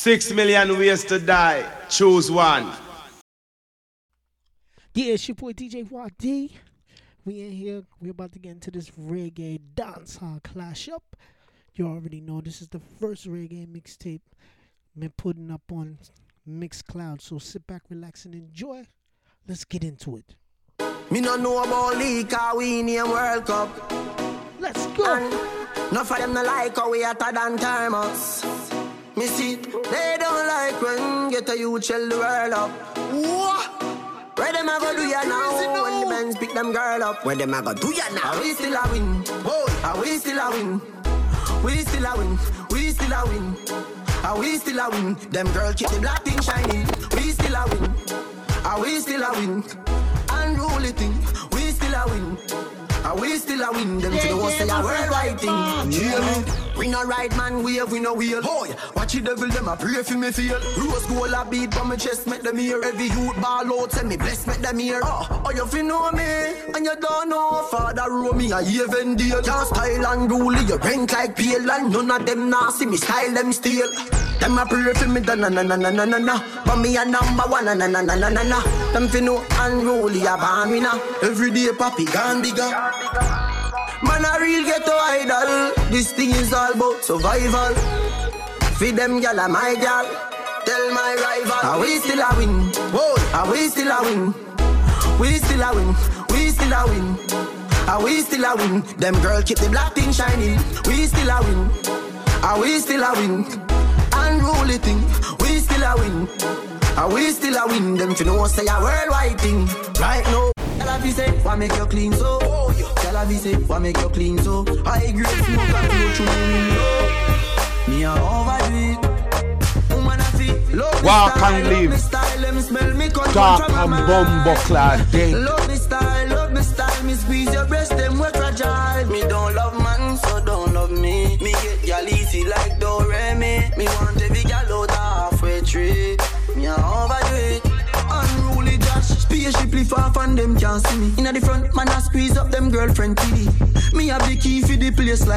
Six million ways to die. Choose one. Yeah, it's your boy DJ YD. We in here. We're about to get into this reggae dancehall clash up. You already know this is the first reggae mixtape been putting up on Mixcloud. So sit back, relax, and enjoy. Let's get into it. Me no know about league, cause we name World Cup. Let's go. No for them no like how we hotter than thermos. Me they don't like when get a youth shell the world up. What? Where them a go do ya now? When the men pick them girl up. Where them a go do ya now? Are we still a win? Oh, are we still a win? We still a win. We still a win. Are we still a win? Them girl keep the black thing shining. We still a win. Are we still a win? Unruly thing. We still a win. Are we still a win? Them to the worst say a worldwide thing. Me? We no ride man wave, we no wheel. Boy, watch the devil, them a pray for me feel. Rose gold a beat on my chest, make them hear. Every youth ball out, send me bless, make them hear. Oh, oh you fi know me, and you don't know. Father row me a even deal. Can't style and rule, you rank like pale, and none of them nah see me style them steal. Them a pray for me, da na na na na na na na. But me a number one, na na na na na na na. Them fi know unruly a born winner. Every day, papi gone bigger. Man a real ghetto idol. This thing is all about survival. Feed them gal my gal. Tell my rival. Are we still a win? Whoa. Are we still a win? We still a win. We still a win. Are we still a win? Them girl keep the black thing shining. We still a win. Are we still a win? Unruly thing. We still a win. Are we still a win? Them to know say a worldwide thing. Right now. Tell her say, why make you clean so? Tell her say, why make you clean so? High grade smoke and flow through me low. Me a overdo it. Woman a fi love me Walk and love live. me style, let me smell me cut Dark and my bumbo clad dick. Love me style, love me style, me squeeze your breast, them we fragile. Me don't love man, so don't love me. Me get y'all easy like Doremi. Me want every gal Spaceship far from them can't see me. Inna the front, man I squeeze up them girlfriend TV. Me have the key for the place like.